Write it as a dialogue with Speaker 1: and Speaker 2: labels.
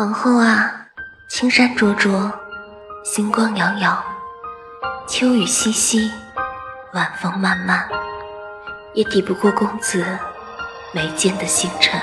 Speaker 1: 往后啊，青山灼灼，星光遥遥，秋雨淅淅，晚风漫漫，也抵不过公子眉间的星辰。